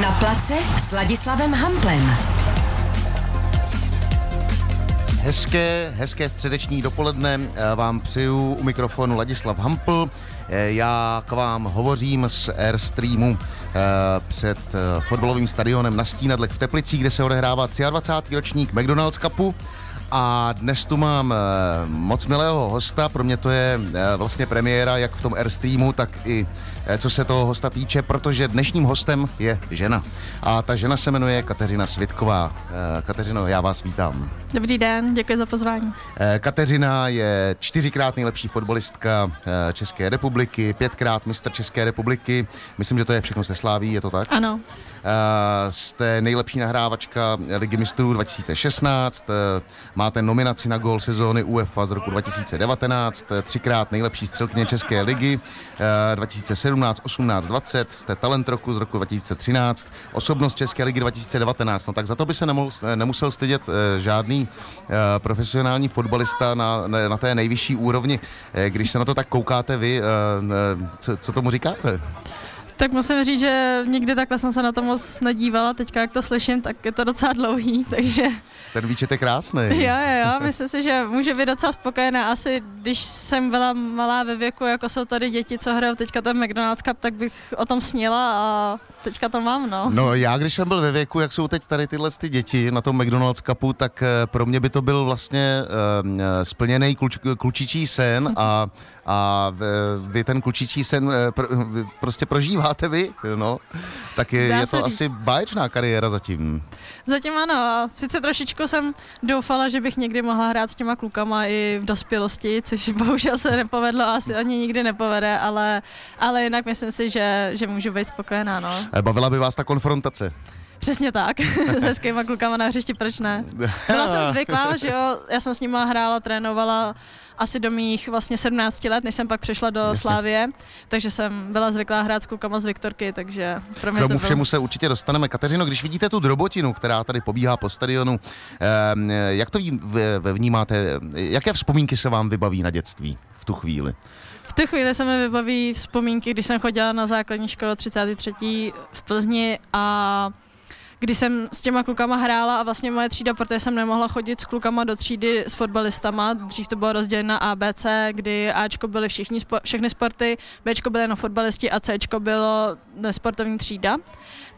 Na place s Ladislavem Hamplem. Hezké, hezké středeční dopoledne eh, vám přeju u mikrofonu Ladislav Hampl. Eh, Já k vám hovořím z Airstreamu eh, před fotbalovým stadionem na Stínadlech v Teplicích, kde se odehrává 23. ročník McDonald's Cupu. A dnes tu mám moc milého hosta, pro mě to je vlastně premiéra jak v tom Airstreamu, tak i co se toho hosta týče, protože dnešním hostem je žena. A ta žena se jmenuje Kateřina Svitková. Kateřino, já vás vítám. Dobrý den, děkuji za pozvání. Kateřina je čtyřikrát nejlepší fotbalistka České republiky, pětkrát mistr České republiky. Myslím, že to je všechno se sláví, je to tak? Ano. Jste nejlepší nahrávačka Ligy mistrů 2016, máte nominaci na gol sezóny UEFA z roku 2019, třikrát nejlepší střelkyně České ligy 2017, 18, 20, jste talent roku z roku 2013, osobnost České ligy 2019, no tak za to by se nemusel, nemusel stydět žádný profesionální fotbalista na, na té nejvyšší úrovni. Když se na to tak koukáte vy, co, co tomu říkáte? Tak musím říct, že nikdy takhle jsem se na to moc nedívala, teďka jak to slyším, tak je to docela dlouhý, takže... Ten výčet je krásný. Jo, jo, jo, myslím si, že může být docela spokojená. Asi když jsem byla malá ve věku, jako jsou tady děti, co hrajou teďka ten McDonald's Cup, tak bych o tom snila a teďka to mám, no. No já, když jsem byl ve věku, jak jsou teď tady tyhle ty děti na tom McDonald's Cupu, tak pro mě by to byl vlastně uh, splněný kluč, klučičí sen a, a vy ten klučičí sen pr, prostě prožíváte vy, no. Tak je, je to říct. asi báječná kariéra zatím. Zatím ano, sice trošičku jsem doufala, že bych někdy mohla hrát s těma klukama i v dospělosti, což bohužel se nepovedlo a asi ani nikdy nepovede, ale, ale jinak myslím si, že, že můžu být spokojená, no. Bavila by vás ta konfrontace? Přesně tak, s hezkýma klukama na hřišti, proč ne? Byla jsem zvyklá, že jo, já jsem s nima hrála, trénovala asi do mých vlastně 17 let, než jsem pak přešla do Jasně. Slávie, takže jsem byla zvyklá hrát s klukama z Viktorky, takže pro mě K tomu to všemu se určitě dostaneme. Kateřino, když vidíte tu drobotinu, která tady pobíhá po stadionu, jak to vnímáte, jaké vzpomínky se vám vybaví na dětství v tu chvíli? V tu chvíli se mi vybaví vzpomínky, když jsem chodila na základní školu 33. v Plzni a kdy jsem s těma klukama hrála a vlastně moje třída, protože jsem nemohla chodit s klukama do třídy s fotbalistama, dřív to bylo rozděleno na ABC, kdy Ačko byly všichni, všechny sporty, Bčko byly jenom fotbalisti a Cčko bylo nesportovní třída,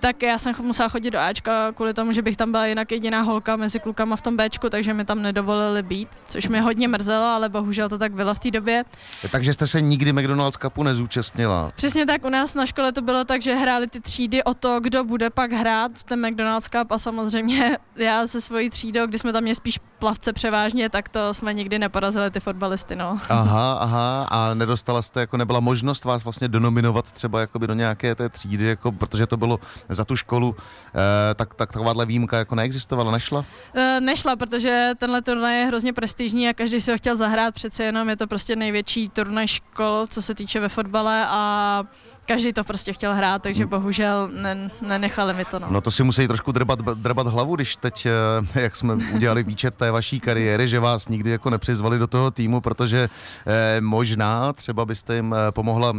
tak já jsem musela chodit do Ačka kvůli tomu, že bych tam byla jinak jediná holka mezi klukama v tom Bčku, takže mi tam nedovolili být, což mě hodně mrzelo, ale bohužel to tak bylo v té době. Takže jste se nikdy McDonald's Cupu nezúčastnila? Přesně tak, u nás na škole to bylo tak, že hráli ty třídy o to, kdo bude pak hrát ten McDonald's Cup a samozřejmě já se svojí třídou, kdy jsme tam měli spíš plavce převážně, tak to jsme nikdy neporazili ty fotbalisty, no. Aha, aha, a nedostala jste, jako nebyla možnost vás vlastně donominovat třeba jakoby do nějaké té třídy, jako, protože to bylo za tu školu, eh, tak, tak takováhle výjimka jako neexistovala, nešla? E, nešla, protože tenhle turnaj je hrozně prestižní a každý si ho chtěl zahrát, přece jenom je to prostě největší turnaj škol, co se týče ve fotbale a každý to prostě chtěl hrát, takže bohužel ne, nenechali mi to. No. no to si musí trošku drbat, drbat hlavu, když teď, eh, jak jsme udělali výčet té vaší kariéry, že vás nikdy jako nepřizvali do toho týmu, protože eh, možná třeba byste jim eh, pomohla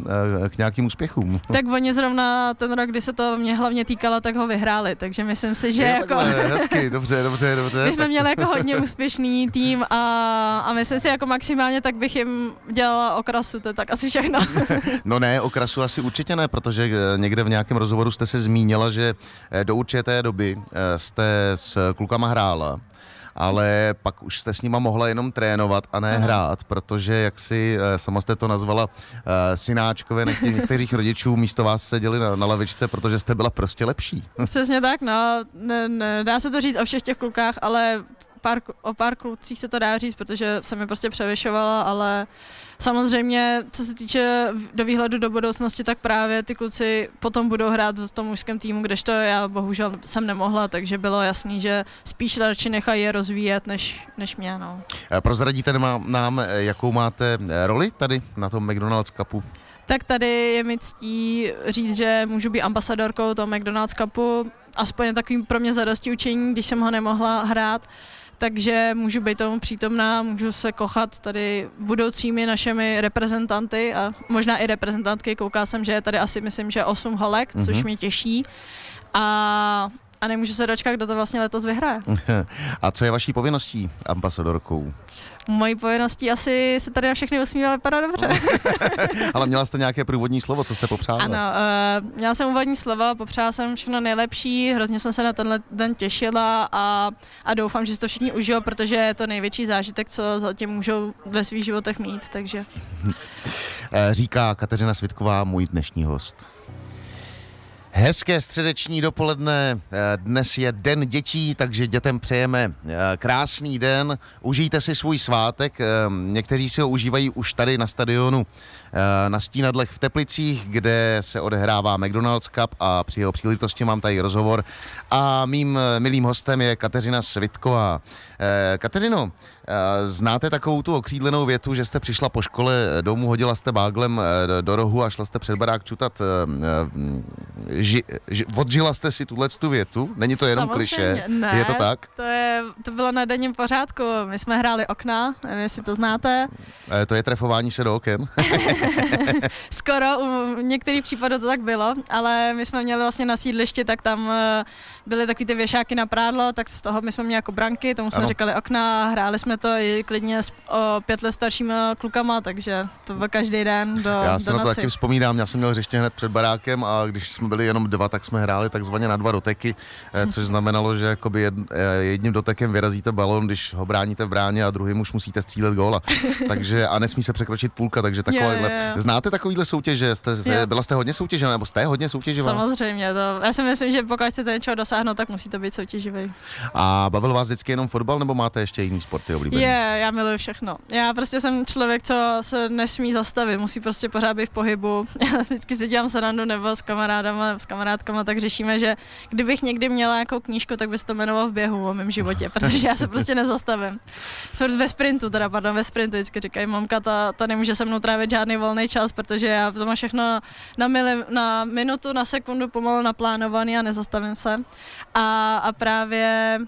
eh, k nějakým úspěchům. Tak oni zrovna ten rok, kdy se to mě hlavně týkalo, tak ho vyhráli, takže myslím si, že je jako... Takhle, hezky, dobře, dobře, dobře. My jsme měli jako hodně úspěšný tým a, a myslím si jako maximálně tak bych jim dělala okrasu, to je tak asi všechno. no ne, okrasu asi určitě ne, protože někde v nějakém rozhovoru jste se zmínila, že do určité doby jste s klukama hrála ale pak už jste s nima mohla jenom trénovat a ne hrát, protože jak si sama jste to nazvala synáčkové některých rodičů místo vás seděli na, na lavičce, protože jste byla prostě lepší. Přesně tak, no. Ne, ne, dá se to říct o všech těch klukách, ale pár, o pár klucích se to dá říct, protože jsem mi prostě převyšovala, ale samozřejmě, co se týče do výhledu do budoucnosti, tak právě ty kluci potom budou hrát v tom mužském týmu, kdežto já bohužel jsem nemohla, takže bylo jasný, že spíš radši nechají je rozvíjet, než, než mě. No. Prozradíte nám, jakou máte roli tady na tom McDonald's Cupu? Tak tady je mi ctí říct, že můžu být ambasadorkou toho McDonald's Cupu, aspoň takovým pro mě zadosti učení, když jsem ho nemohla hrát takže můžu být tomu přítomná, můžu se kochat tady budoucími našimi reprezentanty a možná i reprezentantky. Kouká jsem, že je tady asi, myslím, že 8 holek, mm-hmm. což mě těší. a, a nemůžu se dočkat, kdo to vlastně letos vyhraje. A co je vaší povinností ambasadorkou? Mojí povinností asi se tady na všechny usmívat vypadá dobře. Ale měla jste nějaké průvodní slovo, co jste popřála? Ano, uh, měla jsem úvodní slovo, popřála jsem všechno nejlepší, hrozně jsem se na tenhle den těšila a, a doufám, že si to všichni užijou, protože je to největší zážitek, co zatím můžou ve svých životech mít, takže. Eh, říká Kateřina Svitková, můj dnešní host. Hezké středeční dopoledne, eh, dnes je den dětí, takže dětem přejeme eh, krásný den, užijte si svůj svátek, někteří si ho užívají už tady na stadionu na Stínadlech v Teplicích, kde se odehrává McDonald's Cup a při jeho příležitosti mám tady rozhovor. A mým milým hostem je Kateřina Svitková. Kateřino, Znáte takovou tu okřídlenou větu, že jste přišla po škole domů, hodila jste báglem eh, do rohu a šla jste před barák čutat. Eh, eh, ži, ži, odžila jste si tuhle tu větu? Není to jenom kliše? Ne, je to tak? To, je, to bylo na denním pořádku. My jsme hráli okna, nevím, jestli to znáte. To je trefování se do oken? Skoro, u některých případů to tak bylo, ale my jsme měli vlastně na sídlišti, tak tam byly taky ty věšáky na prádlo, tak z toho my jsme měli jako branky, tomu jsme ano. říkali okna, hráli jsme to i klidně s o pět let staršími klukama, takže to byl každý den do Já se do na to taky vzpomínám, já jsem měl hřiště hned před barákem a když jsme byli jenom dva, tak jsme hráli takzvaně na dva doteky, eh, což znamenalo, že jakoby jed, eh, jedním dotekem vyrazíte balon, když ho bráníte v bráně a druhým už musíte střílet góla. takže a nesmí se překročit půlka, takže takovéhle. Yeah, yeah. Znáte takovýhle soutěže? Jste, yeah. Byla jste hodně soutěžena, nebo jste hodně soutěživá? Samozřejmě, to, já si myslím, že pokud chcete něčeho dosáhnout, tak musí to být soutěživý. A bavil vás vždycky jenom fotbal, nebo máte ještě jiný sporty oblíbený? Je, já miluji všechno. Já prostě jsem člověk, co se nesmí zastavit, musí prostě pořád být v pohybu. Já vždycky si dělám srandu nebo s kamarádama, s kamarádkama, tak řešíme, že kdybych někdy měla nějakou knížku, tak by se to jmenovalo v běhu o mém životě, protože já se prostě nezastavím. Furt ve sprintu, teda pardon, ve sprintu vždycky říkají, mamka, ta, ta nemůže se mnou trávit žádný volný čas, protože já to mám všechno na, mili, na minutu, na sekundu pomalu naplánovaný a nezastavím se. A, a právě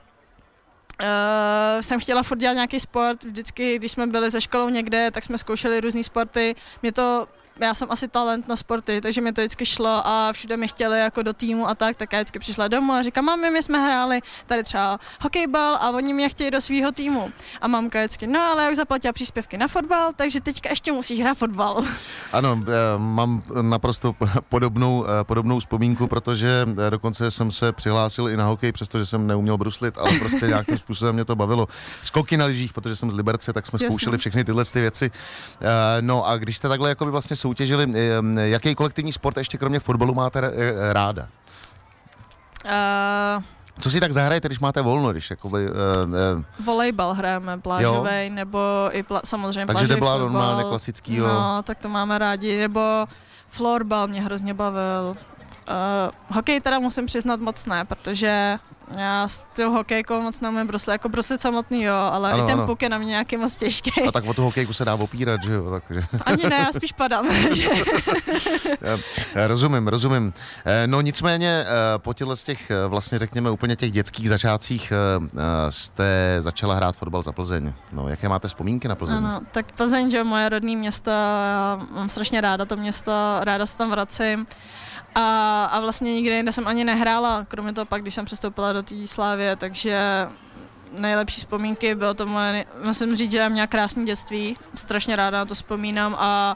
Uh, jsem chtěla furt dělat nějaký sport, vždycky, když jsme byli ze školou někde, tak jsme zkoušeli různé sporty. Mě to já jsem asi talent na sporty, takže mi to vždycky šlo a všude mi chtěli jako do týmu a tak, tak já vždycky přišla domů a říkám, mami, my jsme hráli tady třeba hokejbal a oni mě chtějí do svého týmu. A mamka vždycky, no ale já už zaplatila příspěvky na fotbal, takže teďka ještě musíš hrát fotbal. Ano, mám naprosto podobnou, eh, podobnou vzpomínku, protože eh, dokonce jsem se přihlásil i na hokej, přestože jsem neuměl bruslit, ale prostě nějakým způsobem mě to bavilo. Skoky na lyžích, protože jsem z Liberce, tak jsme Jasně. zkoušeli všechny tyhle ty věci. Eh, no a když jste takhle jako by vlastně soutěžili. Jaký kolektivní sport ještě kromě fotbalu máte eh, ráda? Uh... Co si tak zahrajete, když máte volno, když jakoby... Uh, uh... Volejbal hrajeme, plážový, nebo i pla, samozřejmě Takže plážový byla normálně klasický, jo. No, tak to máme rádi, nebo florbal mě hrozně bavil. Uh, hokej teda musím přiznat moc ne, protože já s tou hokejkou moc neumím bruslit, jako bruslit samotný jo, ale ano, i ten ano. puk je na mě nějaký moc těžký. A tak o tu hokejku se dá opírat, že jo? Takže. Ani ne, já spíš padám. já, rozumím, rozumím. Eh, no nicméně eh, po těchto z těch, eh, vlastně řekněme úplně těch dětských začátcích jste začala hrát fotbal za Plzeň. No, jaké máte vzpomínky na Plzeň? Ano, tak Plzeň, že moje rodné město, já mám strašně ráda to město, ráda se tam vracím. A, a vlastně nikde jinde jsem ani nehrála, kromě toho pak, když jsem přestoupila do té Slávě, takže nejlepší vzpomínky, bylo to moje, musím říct, že já měla krásné dětství, strašně ráda na to vzpomínám a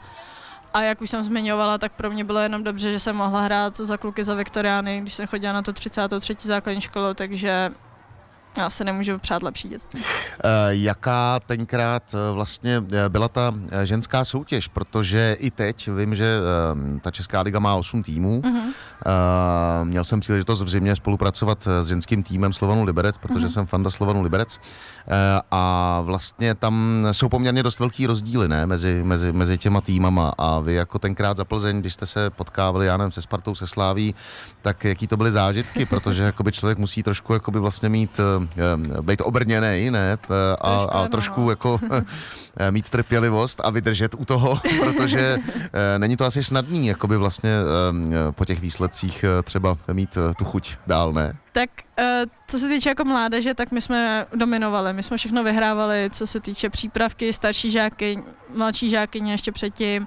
a jak už jsem zmiňovala, tak pro mě bylo jenom dobře, že jsem mohla hrát za kluky za Viktoriány, když jsem chodila na to 33. základní školu, takže já se nemůžu přát lepší dětství. Eh, jaká tenkrát eh, vlastně eh, byla ta ženská soutěž? Protože i teď vím, že ta Česká liga má 8 týmů. Uh-huh. Měl jsem příležitost v zimě spolupracovat s ženským týmem Slovanu Liberec, protože uh-huh. jsem fanda Slovanu Liberec. A vlastně tam jsou poměrně dost velký rozdíly ne? Mezi, mezi, mezi těma týmama. A vy jako tenkrát za Plzeň, když jste se potkávali, já nevím, se Spartou, se Sláví, tak jaký to byly zážitky? Protože jakoby člověk musí trošku jakoby vlastně mít být obrněný, ne? Eh, a, a trošku no. jako eh, mít trpělivost a vydržet u toho, protože není to asi snadný, jakoby vlastně po těch výsledcích třeba mít tu chuť dál, ne? Tak eh, co se týče jako mládeže, tak my jsme dominovali, my jsme všechno vyhrávali, co se týče přípravky, starší žáky, mladší žáky ještě předtím.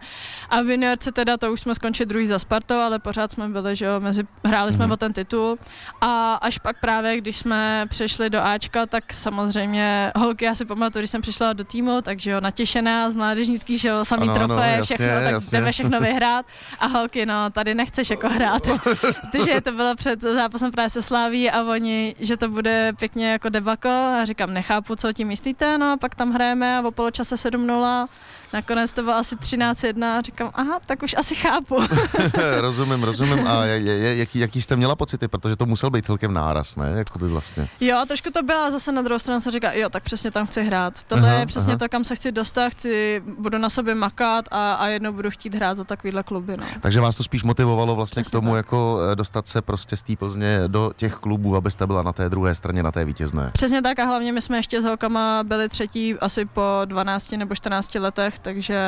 A v juniorce teda to už jsme skončili druhý za Spartou, ale pořád jsme byli, že jo, mezi, hráli jsme mm-hmm. o ten titul. A až pak právě, když jsme přešli do Ačka, tak samozřejmě holky, já si pamatuju, když jsem přišla do týmu, takže jo, natěšená z mládežnických, že jo, samý ano, trofeje, ano, všechno, jasně, tak jasně. jdeme všechno vyhrát. A holky, no, tady nechceš jako hrát. Takže to bylo před zápasem právě se Sláví a oni, že to bude pěkně jako debakl a říkám, nechápu, co tím myslíte, no a pak tam hrajeme a o poločase 7-0 Nakonec to bylo asi 13.1 a říkám, aha, tak už asi chápu. rozumím, rozumím. A jaký, jaký jste měla pocity, protože to musel být celkem náraz, ne? Jakoby vlastně. Jo, trošku to byla zase na druhou stranu se říká, jo, tak přesně tam chci hrát. Tohle aha, je přesně aha. to, kam se chci dostat, chci, budu na sobě makat a, a jednou budu chtít hrát za takovýhle kluby. No. Takže vás to spíš motivovalo vlastně přesně k tomu, tak. jako eh, dostat se prostě z té Plzně do těch klubů, abyste byla na té druhé straně, na té vítězné. Přesně tak a hlavně my jsme ještě s holkama byli třetí asi po 12 nebo 14 letech, takže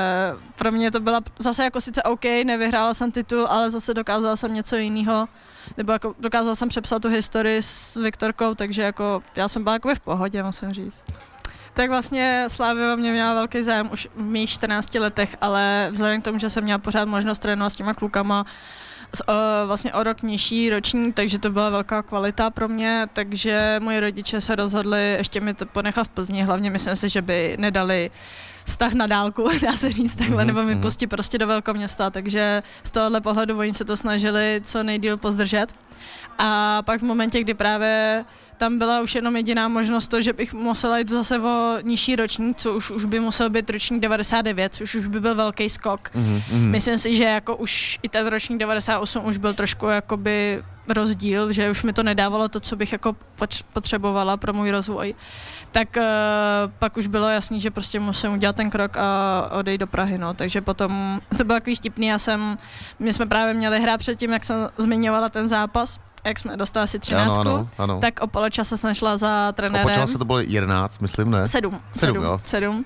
pro mě to byla zase jako sice OK, nevyhrála jsem titul, ale zase dokázala jsem něco jiného, nebo jako dokázala jsem přepsat tu historii s Viktorkou, takže jako já jsem byla jako v pohodě, musím říct. Tak vlastně Slávy mě měla velký zájem už v mých 14 letech, ale vzhledem k tomu, že jsem měla pořád možnost trénovat s těma klukama, o, vlastně o rok nižší roční, takže to byla velká kvalita pro mě, takže moji rodiče se rozhodli ještě mi to ponechat v Plzni, hlavně myslím si, že by nedali vztah na dálku, dá se říct takhle, mm-hmm. nebo mi mhm. pustit prostě do velkoměsta, takže z tohohle pohledu oni se to snažili co nejdíl pozdržet. A pak v momentě, kdy právě tam byla už jenom jediná možnost to, že bych musela jít zase o nižší ročník, co už, už by musel být ročník 99, což už by byl velký skok. Mm-hmm. Myslím si, že jako už i ten ročník 98 už byl trošku jakoby rozdíl, že už mi to nedávalo to, co bych jako potřebovala pro můj rozvoj. Tak uh, pak už bylo jasný, že prostě musím udělat ten krok a odejít do Prahy, no. Takže potom to bylo takový vtipný, já jsem, my jsme právě měli hrát předtím, jak jsem zmiňovala ten zápas, jak jsme dostali asi 13, ano, ano, ano. tak o poločase jsem šla za trenérem. O poločase to bylo 11, myslím, ne? 7. 7, 7, jo. 7.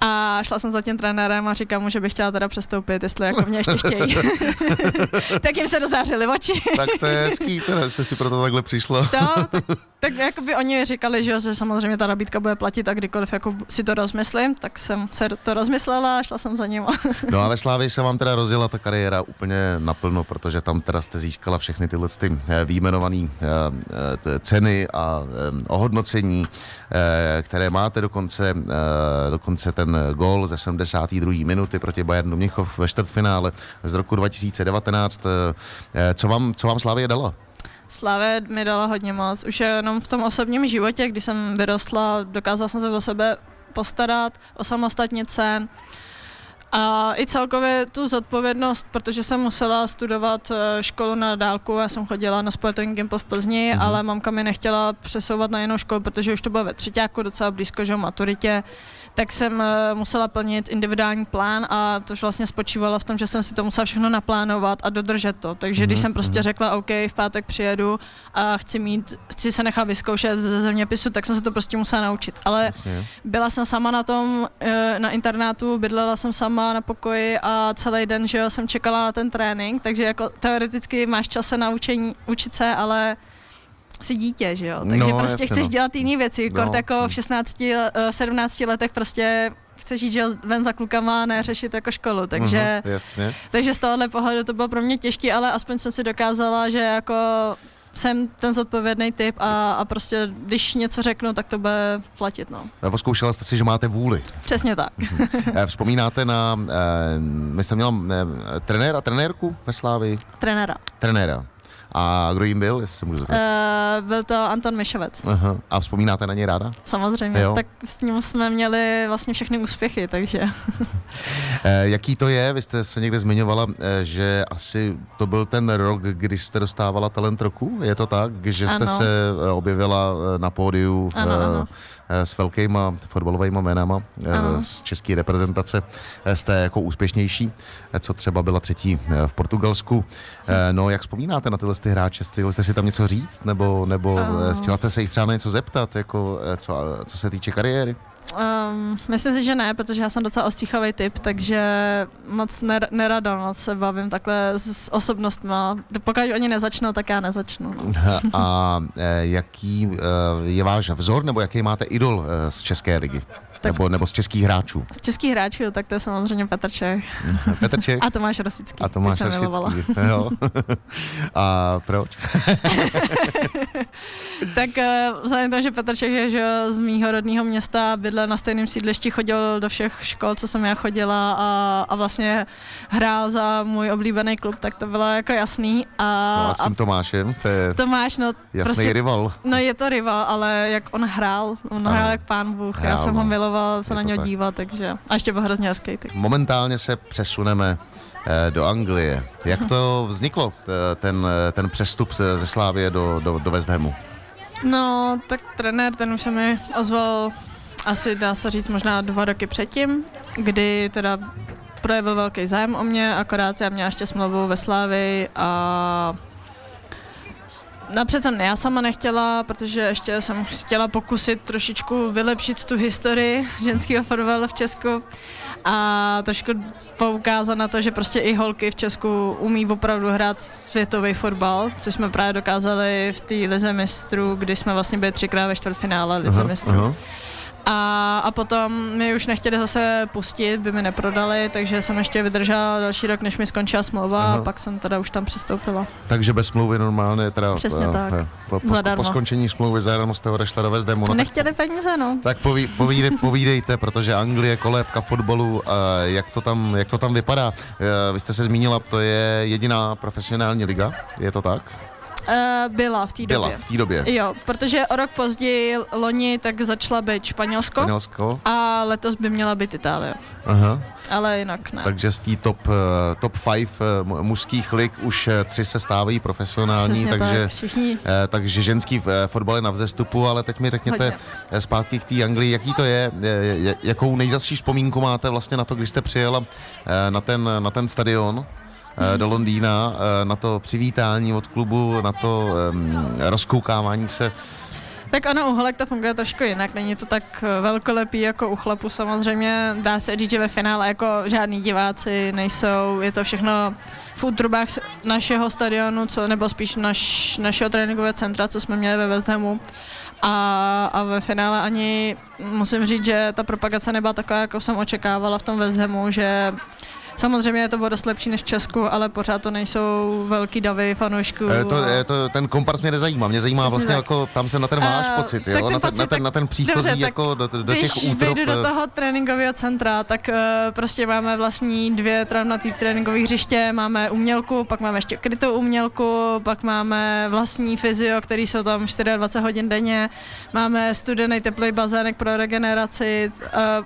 A šla jsem za tím trenérem a říkám mu, že bych chtěla teda přestoupit, jestli jako mě ještě chtějí. tak jim se dozářili oči. tak to je hezký, teda jste si proto takhle přišla. to, tak, jako by oni říkali, že, že samozřejmě ta nabídka bude platit a kdykoliv jako si to rozmyslím, tak jsem se to rozmyslela a šla jsem za ním. no a ve Slávě se vám teda rozjela ta kariéra úplně naplno, protože tam teda jste získala všechny tyhle ty eh, výjmenované eh, eh, ceny a ohodnocení, které máte dokonce, dokonce ten gol ze 72. minuty proti Bayernu Mnichov ve čtvrtfinále z roku 2019. Co vám, co vám Slávě dala? Slávě mi dala hodně moc. Už jenom v tom osobním životě, kdy jsem vyrostla, dokázala jsem se o sebe postarat, osamostatnit se. A i celkově tu zodpovědnost, protože jsem musela studovat eh, školu na dálku, já jsem chodila na Sporting Gimple v Plzni, mm-hmm. ale mamka mi nechtěla přesouvat na jinou školu, protože už to bylo ve třetíku docela blízko, že maturitě, tak jsem eh, musela plnit individuální plán a to vlastně spočívalo v tom, že jsem si to musela všechno naplánovat a dodržet to. Takže když mhm, jsem prostě mhm. řekla, OK, v pátek přijedu a chci mít, chci se nechat vyzkoušet ze zeměpisu, tak jsem se to prostě musela naučit. Ale Jasně. byla jsem sama na tom, eh, na internátu, bydlela jsem sama na pokoji a celý den, že jo, jsem čekala na ten trénink, takže jako teoreticky máš čas se naučení, učit se, ale si dítě, že jo? Takže no, prostě jasně, chceš no. dělat jiné věci, no. kort jako v 16, 17 eh, letech prostě chceš jít že ven za klukama a neřešit jako školu, takže, uh-huh, jasně. takže z tohohle pohledu to bylo pro mě těžké, ale aspoň jsem si dokázala, že jako jsem ten zodpovědný typ a, a prostě když něco řeknu, tak to bude platit. No. Zkoušela jste si, že máte vůli. Přesně tak. Mhm. Eh, vzpomínáte na, eh, my jste měla eh, trenéra, trenérku ve Slávii? Trenéra. Trenéra. A kdo jim byl, jestli se můžu zeptat? Uh, byl to Anton Myšovec. Aha. A vzpomínáte na něj ráda? Samozřejmě, jo? tak s ním jsme měli vlastně všechny úspěchy, takže... eh, jaký to je? Vy jste se někde zmiňovala, eh, že asi to byl ten rok, kdy jste dostávala talent roku? Je to tak? Že jste ano. se objevila na pódiu v, ano, ano s velkýma fotbalovými jménama eh, Ano. z české reprezentace. Eh, Jste jako úspěšnější, eh, co třeba byla třetí eh, v Portugalsku. Eh, No, jak vzpomínáte na tyhle ty hráče? Chtěli jste si tam něco říct? Nebo, nebo Ano. eh, chtěla jste se jich třeba na něco zeptat, jako, eh, co, co se týče kariéry? Um, myslím si, že ne, protože já jsem docela ostříchavý typ, takže moc ner- nerada moc se bavím takhle s, osobnostma. Pokud oni nezačnou, tak já nezačnu. No. A eh, jaký eh, je váš vzor, nebo jaký máte idol eh, z České ligy? Tak- Nebo, nebo z českých hráčů? Z českých hráčů, tak to je samozřejmě Petr Čech Petr Čech? a Tomáš Rosický. A Tomáš milovala. Rosický. Jo. A proč? Tak eh, vzhledem k tomu, že Petr Čech je že, z mýho rodného města, bydlel na stejném sídlišti, chodil do všech škol, co jsem já chodila a, a vlastně hrál za můj oblíbený klub, tak to bylo jako jasný. A, No a s a tím Tomášem? To je Tomáš, no jasný prostě rival. No je to rival, ale jak on hrál, on Ano. hrál jak pán Bůh, já Hrál, jsem ho no. Miloval se Je na tak. dívat, takže a ještě byl hrozně hezký. Tak. Momentálně se přesuneme eh, do Anglie. Jak to vzniklo, eh, ten, eh, ten přestup ze ze Slávie do, do, do West Hamu? No, tak trenér, ten už se mi ozval asi dá se říct možná dva roky předtím, kdy teda projevil velký zájem o mě, akorát já měla ještě smlouvu ve Slávii a Napřed jsem ne, já sama nechtěla, protože ještě jsem chtěla pokusit trošičku vylepšit tu historii ženského fotbalu v Česku a trošku poukázat na to, že prostě i holky v Česku umí opravdu hrát světový fotbal, což jsme právě dokázali v té lize mistrů, kdy jsme vlastně byli třikrát ve čtvrtfinále lize mistrů. aha. A, a potom mi už nechtěli zase pustit, by mi neprodali, takže jsem ještě vydržela další rok, než mi skončila smlouva Aha. a pak jsem teda už tam přistoupila. Takže bez smlouvy normálně, teda Přesně eh, tak. eh, po, po, Zadarmo. po skončení smlouvy zadarmo jste odešla do West Hamu. No, tak, Nechtěli peníze, no. tak poví, povídej, povídejte, protože Anglie, kolébka fotbalu, eh, jak to tam, jak to tam vypadá? Eh, Vy jste se zmínila, to je jediná profesionální liga, je to tak? Uh, byla v té Byla době. v té době. Jo, protože o rok později, loni, tak začala být Španělsko Španělsko? a letos by měla být Itálie. Aha. Ale jinak ne. Takže z té top, eh, top five eh, mu- mužských lig už tři se stávají profesionální, Přesně takže, tak, všichni. takže ženský fotbal je na vzestupu, ale teď mi řekněte Hodně. zpátky k té Anglii, jaký to je, jakou nejzasší vzpomínku máte vlastně na to, když jste přijela na ten, na ten stadion do Londýna, eh, na to přivítání od klubu, na to rozkoukávání se. Tak ono u holek to funguje trošku jinak, není to tak eh, velkolepý jako u chlapů samozřejmě, dá se říct, že ve finále jako žádní diváci nejsou, je to všechno v útrubách našeho stadionu, co, nebo spíš naš, našeho tréninkového centra, co jsme měli ve West Hamu. A, a ve finále ani musím říct, že ta propagace nebyla taková, jako jsem očekávala v tom West Hamu, že Samozřejmě je to o dost lepší než v Česku, ale pořád to nejsou velký davy fanoušků. Eh, To, a- je to, ten kompars mě nezajímá, mě zajímá Přesně vlastně tak. jako, tam jsem na ten váš Eh, pocit, jo? ten na, ten, pocit, na, ten, na ten příchozí dobře, jako do, do Když těch útrop. vejdu do eh, toho tréninkového centra, tak uh, prostě máme vlastní dvě travnatý tréninkové hřiště, máme umělku, pak máme ještě krytou umělku, pak máme vlastní fyzio, který jsou tam 24 hodin denně, máme studený teplý bazének pro regeneraci.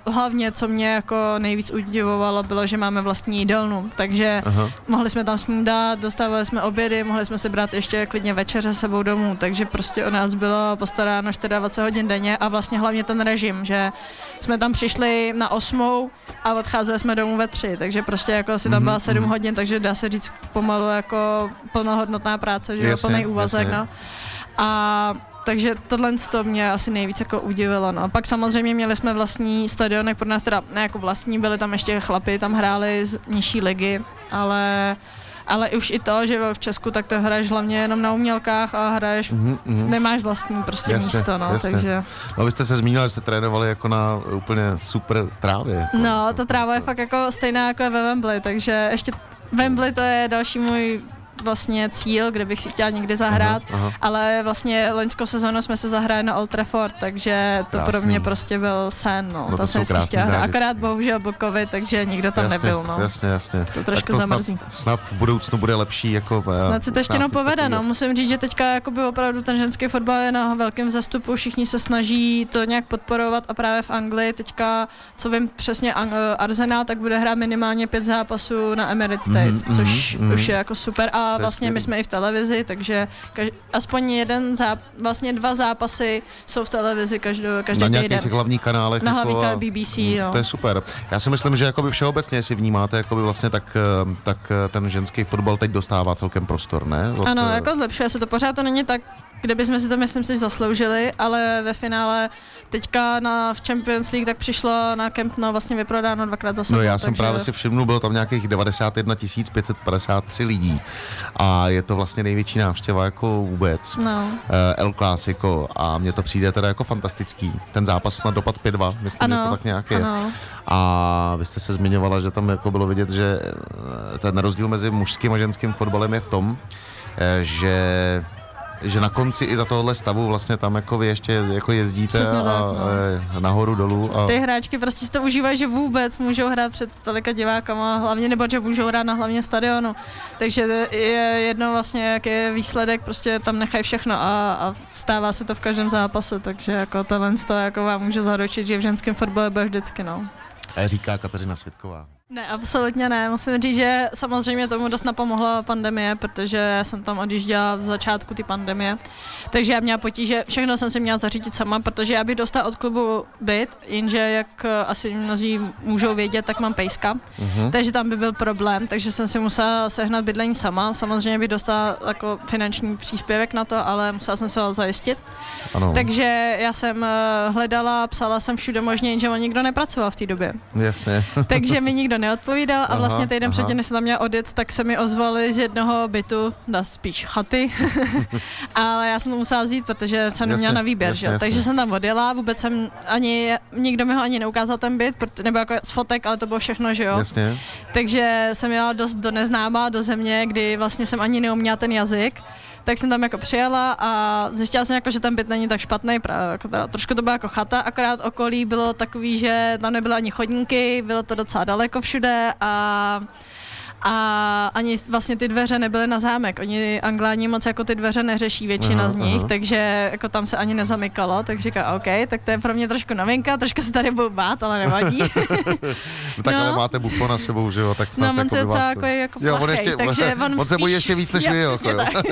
Uh, hlavně, co mě jako nejvíc udivovalo, bylo, že máme vlastní jídelnu, takže Aha. mohli jsme tam snídat, dostávali jsme obědy, mohli jsme si brát ještě klidně večeře s sebou domů, takže prostě o nás bylo postaráno 24 hodin denně a vlastně hlavně ten režim, že jsme tam přišli na osmou a odcházeli jsme domů ve tři, takže prostě jako asi tam byla sedm hodin, takže dá se říct pomalu jako plnohodnotná práce, že jo, plný úvazek, jasně. no. A takže tohle to mě asi nejvíc jako udivilo. No. Pak samozřejmě měli jsme vlastní stadionek, pro nás teda ne jako vlastní, byli tam ještě chlapi, tam hráli z nižší ligy, ale ale už i to, že v Česku tak to hraješ hlavně jenom na umělkách a hraješ, Mhm, mhm. nemáš vlastní prostě Jasně, místo, no, jasně. takže... No vy jste se zmínila, že jste trénovali jako na úplně super trávě. Jako, No, ta tráva je fakt jako stejná jako je ve Wembley, takže ještě Wembley to je další můj vlastně cíl, kde bych si chtěla někdy zahrát, Aha, aha. ale vlastně loňskou sezónu jsme se zahráli na Old Trafford, takže to Krásný. pro mě prostě byl sen, no, No to, to jsem krásný chtěla hrát. Akorát bohužel byl covid, takže nikdo tam jasně, nebyl, no. Jasně, jasně. To trošku tak to zamrzí. Snad, snad v budoucnu bude lepší. Jako, eh, Snad se to ještě jenom povede, no. Musím říct, že teďka jakoby opravdu ten ženský fotbal je na velkém zastupu, všichni se snaží to nějak podporovat a právě v Anglii teďka, co vím přesně, Ang- Arsenal, tak bude hrát minimálně pět zápasů na Emirates States, Mhm, což mhm, mhm. už je jako super a a vlastně my jsme i v televizi, takže kaž, aspoň jeden, záp, vlastně dva zápasy jsou v televizi každý, každý na nějakých těch hlavních kanálech. Na jako hlavních a- kanálech BBC, Mm, no. To je super. Já si myslím, že jakoby všeobecně, jestli vnímáte, jakoby vlastně tak, eh, tak eh, ten ženský fotbal teď dostává celkem prostor, ne? Od, Ano, jako zlepšuje se to, pořád to není tak, kde bychom si to myslím si zasloužili, ale ve finále teďka na, v Champions League tak přišlo na Camp Nou vlastně vyprodáno dvakrát za sebou. No já jsem takže... právě si všimnul, bylo tam nějakých 91 553 lidí a je to vlastně největší návštěva jako vůbec. No. eh, El Clásico a mně to přijde teda jako fantastický. Ten zápas snad dopad 5-2, myslím, že to Ano, tak nějak je. ano. A vy jste se zmiňovala, že tam jako bylo vidět, že eh, ten rozdíl mezi mužským a ženským fotbalem je v tom, eh, že že na konci i za tohohle stavu vlastně tam jako vy ještě jako jezdíte Přesně a, tak, no. a nahoru dolů. A, Ty hráčky prostě si to užívají, že vůbec můžou hrát před tolika divákama, hlavně nebo že můžou hrát na hlavně stadionu. Takže je jedno vlastně, jaký je výsledek, prostě tam nechají všechno a, a stává se to v každém zápase, takže jako tohle to jako vám může zaručit, že v ženském fotbale bude vždycky, no. říká Kateřina Světková. Ne, absolutně ne. Musím říct, že samozřejmě tomu dost napomohla pandemie, protože jsem tam odjížděla v začátku ty pandemie. Takže já měla potíže, všechno jsem si měla zařídit sama, protože já bych dostala od klubu byt, jenže jak eh, asi mnozí můžou vědět, tak mám pejska. Mhm. Takže tam by byl problém, takže jsem si musela sehnat bydlení sama. Samozřejmě bych dostala jako finanční příspěvek na to, ale musela jsem se ho zajistit. Ano, Takže já jsem eh, hledala, psala jsem všude možně, jenže on nikdo nepracoval v té době. jasně. Takže mi nikdo neodpovídal a Aha, vlastně týden aha. předtím, než jsem tam měla odjet, tak se mi ozvali z jednoho bytu, na spíš chaty, ale já jsem to musela vzít, protože jsem neměla na výběr, jasně, že? jo. jasně. takže jsem tam odjela, vůbec jsem ani, nikdo mi ho ani neukázal ten byt, nebo jako z fotek, ale to bylo všechno, že jo. Jasně. Takže jsem jela dost do neznáma, do země, kdy vlastně jsem ani neuměla ten jazyk. Tak jsem tam jako přijela a zjistila jsem jako, že ten byt není tak špatný, právě jako teda, trošku to byla jako chata, akorát okolí bylo takový, že tam nebyly ani chodníky, bylo to docela daleko všude a a ani vlastně ty dveře nebyly na zámek. Oni angláni moc jako ty dveře neřeší většina Aha, z nich, aha. takže jako tam se ani nezamykalo, tak říká, OK, tak to je pro mě trošku novinka, trošku se tady budu bát, ale nevadí. No, tak No. ale máte bufo na sebou, že jo, tak snad No, on se jako docela vás... jako, je jako Jo, on ještě- takže on, on se bojí spíš- ještě víc než jo, vy, jako jo. tak.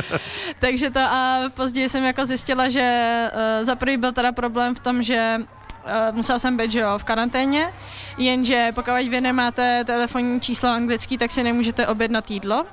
takže to a později jsem jako zjistila, že uh, za prvý byl teda problém v tom, že musela jsem být, že jo, v karanténě, jenže pokud vy nemáte telefonní číslo anglický, tak si nemůžete objednat jídlo.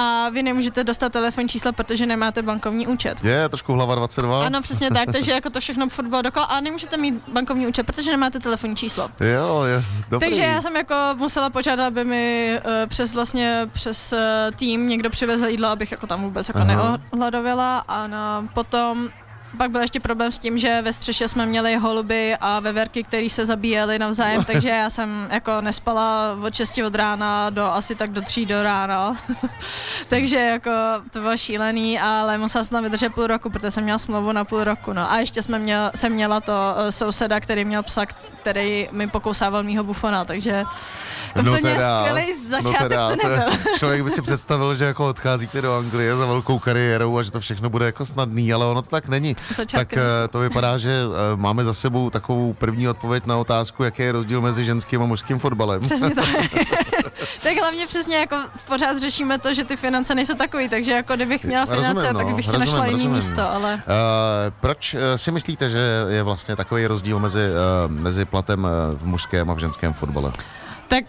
A vy nemůžete dostat telefonní číslo, protože nemáte bankovní účet. Je, trošku hlava 22. Ano, přesně tak, takže jako to všechno furt bylo dokola a nemůžete mít bankovní účet, protože nemáte telefonní číslo. Jo, je, dobrý. Takže já jsem jako musela požádat, aby mi uh, přes vlastně přes uh, tým někdo přivezl jídlo, abych jako tam vůbec jako Aha. neohladověla a na, potom pak byl ještě problém s tím, že ve střeše jsme měli holuby a veverky, které se zabíjely navzájem, takže já jsem jako nespala od 6 od rána do asi tak do 3 do rána. takže jako to bylo šílený, ale musela jsem tam vydržet půl roku, protože jsem měla smlouvu na půl roku. No. A ještě jsme měla, jsem měla to eh, souseda, který měl psa, který mi pokousával mýho bufona, takže úplně skvělý začátek to je- nebyl. Člověk by si představil, že jako odcházíte do Anglie za velkou kariérou a že to všechno bude jako snadný, ale ono to tak není. Začátkem tak eh, asi. to vypadá, že eh, máme za sebou takovou první odpověď na otázku, jaký je rozdíl mezi ženským a mužským fotbalem. Přesně tak. tak hlavně přesně jako pořád řešíme to, že ty finance nejsou takový, takže jako kdybych měla Rozumím, finance, no, tak bych si rozumím, našla jiný rozumím. místo, ale Uh, proč uh, si myslíte, že je vlastně takový rozdíl mezi, uh, mezi platem uh, v mužském a v ženském fotbale? tak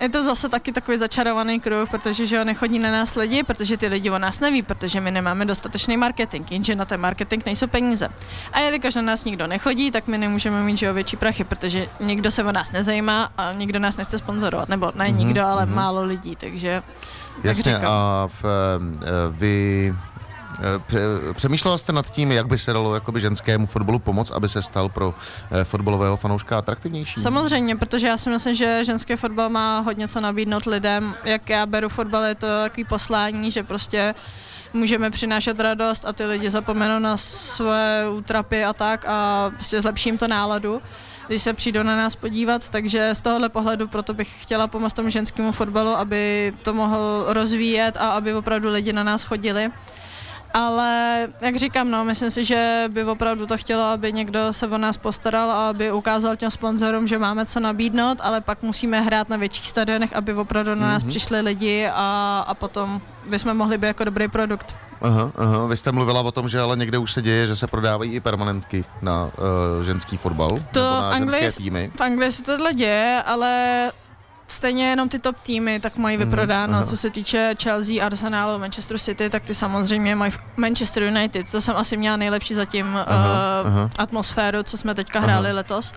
je to zase taky takový začarovaný kruh, protože že jo, nechodí na nás lidi, protože ty lidi o nás neví, protože my nemáme dostatečný marketing, jenže na ten marketing nejsou peníze. A jelikož na nás nikdo nechodí, tak my nemůžeme mít že jo, větší prachy, protože nikdo se o nás nezajímá a nikdo nás nechce sponzorovat, nebo ne nikdo, ale málo lidí, takže Jasně, říkám. a v, vy eh, pře- Přemýšlela jste nad tím, jak by se dalo jakoby ženskému fotbalu pomoct, aby se stal pro eh, fotbalového fanouška atraktivnější? Samozřejmě, protože já si myslím, že ženský fotbal má hodně co nabídnout lidem. Jak já beru fotbal, je to takový poslání, že prostě můžeme přinášet radost a ty lidi zapomenou na své útrapy a tak a prostě zlepším to náladu když se přijdou na nás podívat, takže z tohohle pohledu proto bych chtěla pomoct tomu ženskému fotbalu, aby to mohl rozvíjet a aby opravdu lidi na nás chodili. Ale jak říkám, no, myslím si, že by opravdu to chtělo, aby někdo se o nás postaral a aby ukázal těm sponzorům, že máme co nabídnout, ale pak musíme hrát na větších stadionech, aby opravdu na nás mm-hmm. přišli lidi a, a potom bychom mohli být jako dobrý produkt. Aha, aha. Vy jste mluvila o tom, že ale někde už se děje, že se prodávají i permanentky na uh, ženský fotbal To nebo na v Anglii, ženské týmy. v Anglii se tohle děje, ale stejně jenom ty top týmy tak mají Mhm, vyprodáno. aha. Co se týče Chelsea, Arsenalu, Manchester City, tak ty samozřejmě mají Manchester United. To jsem asi měla nejlepší zatím Aha, uh, aha. atmosféru, co jsme teďka Aha. hráli letos.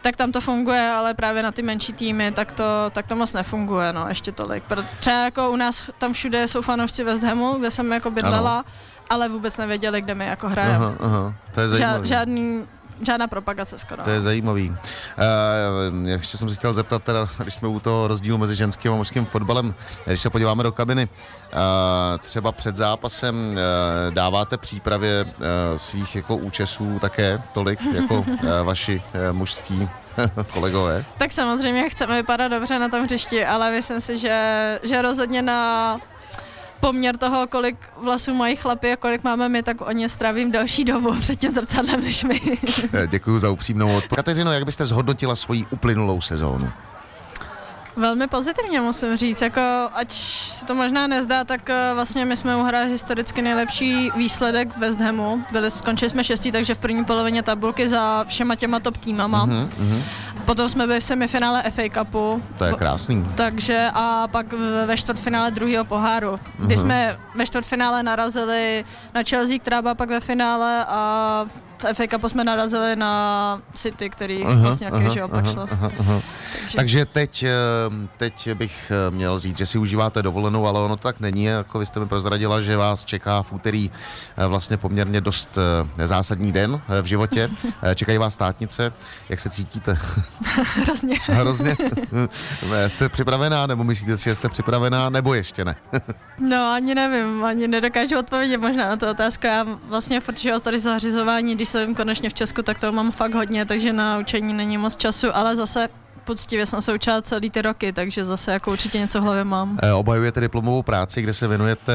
Tak tam to funguje, ale právě na ty menší týmy tak to, tak to moc nefunguje, no, ještě tolik. Pro- Třeba jako u nás tam všude jsou fanoušci West Hamu, kde jsem jako bydlela, ale vůbec nevěděli, kde my jako hrajeme. Aha, aha. To je Ža- žádný, žádná propagace skoro. To je zajímavý. Uh, ještě jsem se chtěl zeptat, teda, když jsme u toho rozdílu mezi ženským a mužským fotbalem, když se podíváme do kabiny, uh, třeba před zápasem uh, dáváte přípravě uh, svých jako účesů také tolik jako uh, vaši uh, mužství kolegové? Tak samozřejmě chceme vypadat dobře na tom hřišti, ale myslím si, že, že rozhodně na poměr toho, kolik vlasů mají chlapi a kolik máme my, tak oni strávím další dobu před tím zrcadlem než my. Eh, Děkuji za upřímnou odpověď. Kateřino, jak byste zhodnotila svoji uplynulou sezónu? Velmi pozitivně musím říct, jako ať se to možná nezdá, tak eh, vlastně my jsme uhráli historicky nejlepší výsledek West Hamu. Byli, skončili jsme šestý, takže v první polovině tabulky za všema těma top týmama. Mhm, mhm. Potom jsme byli v semifinále FA Cupu. To je krásný. Takže a pak ve čtvrtfinále druhého poháru, kdy Mhm. jsme ve čtvrtfinále narazili na Chelsea, která byla pak ve finále a FA Cupu jsme narazili na City, který Aha, vlastně aha, nějaký že opak aha, šlo. aha, aha. Takže, Takže teď, eh, teď bych eh, měl říct, že si užíváte dovolenou, ale ono to tak není. Jako vy jste mi prozradila, že vás čeká v úterý eh, vlastně poměrně dost eh, zásadní den v životě. Čekají vás státnice. Jak se cítíte? hrozně. Hrozně? Jste připravená, nebo myslíte si, že jste připravená, nebo ještě ne? No ani nevím, ani nedokážu odpovědět možná na tu otázku. Já vlastně furt žiju tady zařizování, když jsem konečně v Česku, tak toho mám fakt hodně, takže na učení není moc času, ale zase poctivě jsem se učila celý ty roky, takže zase jako určitě něco v hlavě mám. Eh, Obhajujete diplomovou práci, kde se věnujete,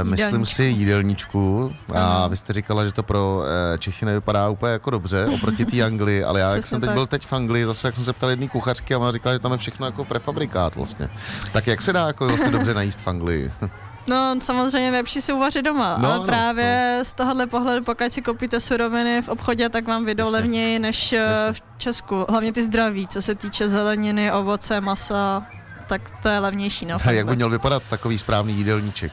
eh, myslím Jídelníčku. si, jídelníčku. A vy jste říkala, že to pro eh, Čechy nevypadá úplně jako dobře oproti té Anglii, ale já, jak Přesně jsem teď tak. byl teď v Anglii, zase jak jsem se ptal jedné kuchařky a ona říkala, že tam je všechno jako prefabrikát vlastně. Tak jak se dá jako vlastně dobře najíst v Anglii? No samozřejmě lepší si uvařit doma, No, no, ale právě z tohohle pohledu, pokud si koupíte suroviny v obchodě, tak vám vydou Jasně. levněji než eh, Jasně. v Česku. Hlavně ty zdraví, co se týče zeleniny, ovoce, masa, tak to je levnější. No, A jak by měl vypadat takový správný jídelníček?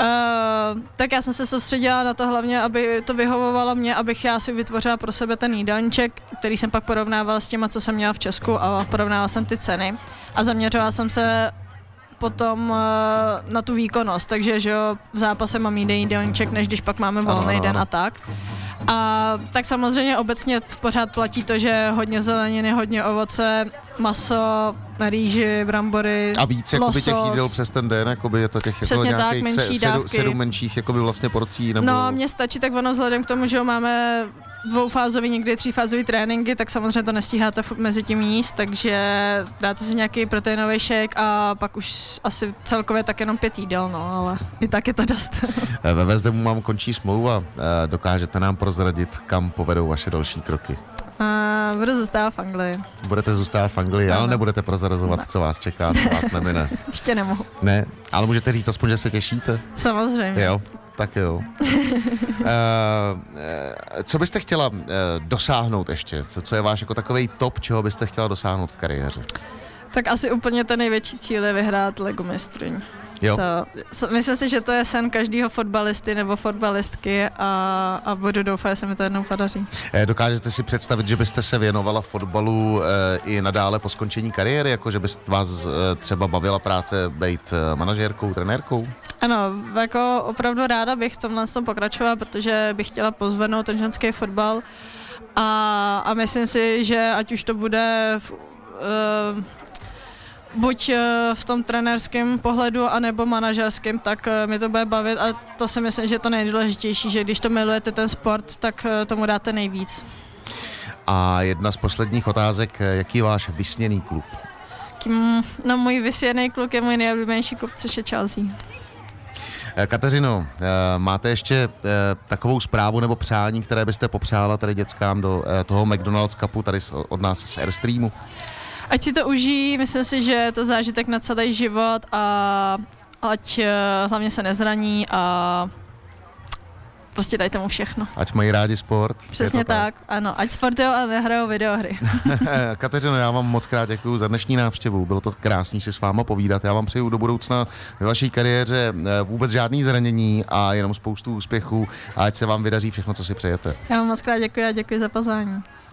Uh, tak já jsem se soustředila na to hlavně, aby to vyhovovalo mě, abych já si vytvořila pro sebe ten jídelníček, který jsem pak porovnávala s těma, co jsem měla v Česku a porovnávala jsem ty ceny. A zaměřovala jsem se potom uh, na tu výkonnost, takže že jo, v zápase mám jiný jídelníček, než když pak máme volný ano, den a tak. A tak samozřejmě obecně pořád platí to, že hodně zeleniny, hodně ovoce, maso, rýži, brambory, A víc jakoby těch jídel přes ten den, jakoby je to těch jako Přesně tak, nějakých menší sedm, dávky. sedm menších jakoby vlastně porcí, nebo... No, mně stačí tak ono vzhledem k tomu, že máme dvoufázový, někdy třífázový tréninky, tak samozřejmě to nestíháte mezi tím jíst, takže dáte si nějaký proteinový shake a pak už asi celkově tak jenom pět jídel, no, ale i tak je to dost. Ve Vezdemu mám končí smlouva. Eh, Dokážete nám prozradit, kam povedou vaše další kroky? A budu zůstávat v Anglii. Budete zůstat v Anglii, ale Ano. nebudete prozrazovat, Ne. co vás čeká, co vás nemine. Ještě nemohu. Ne, ale můžete říct aspoň, že se těšíte. Samozřejmě. Jo, tak jo. Eh, co byste chtěla eh, dosáhnout ještě? Co, co je váš jako takový top, čeho byste chtěla dosáhnout v kariéře? Tak asi úplně ten největší cíl je vyhrát Lego mistryň. Jo, To, myslím si, že to je sen každého fotbalisty nebo fotbalistky a, a budu doufat, že se mi to jednou podaří. Eh, dokážete si představit, že byste se věnovala fotbalu eh, i nadále po skončení kariéry, jako že byste vás eh, třeba bavila práce být manažérkou, trenérkou? Ano, jako opravdu ráda bych v tomhle tom pokračovala, protože bych chtěla pozvednout ten ženský fotbal a, a myslím si, že ať už to bude v, buď eh, v tom trenérském pohledu, anebo manažerském, tak eh, mi to bude bavit a to si myslím, že je to nejdůležitější, že když to milujete ten sport, tak eh, tomu dáte nejvíc. A jedna z posledních otázek, jaký je váš vysněný klub? Kým, no můj vysvědný kluk je můj nejoblíbenější klub, což je Chelsea. Kateřino, máte ještě takovou zprávu nebo přání, které byste popřála tady dětskám do toho McDonald's Cupu tady od nás z Airstreamu? Ať si to užijí, myslím si, že je to zážitek na celý život a ať hlavně se nezraní a prostě dajte mu všechno. Ať mají rádi sport. Přesně tak? tak, ano. Ať sportují a nehrajou videohry. Kateřino, já vám moc krát děkuji za dnešní návštěvu. Bylo to krásný si s váma povídat. Já vám přeju do budoucna ve vaší kariéře eh, vůbec žádný zranění a jenom spoustu úspěchů a ať se vám vydaří všechno, co si přejete. Já vám moc krát děkuji a děkuji za pozvání.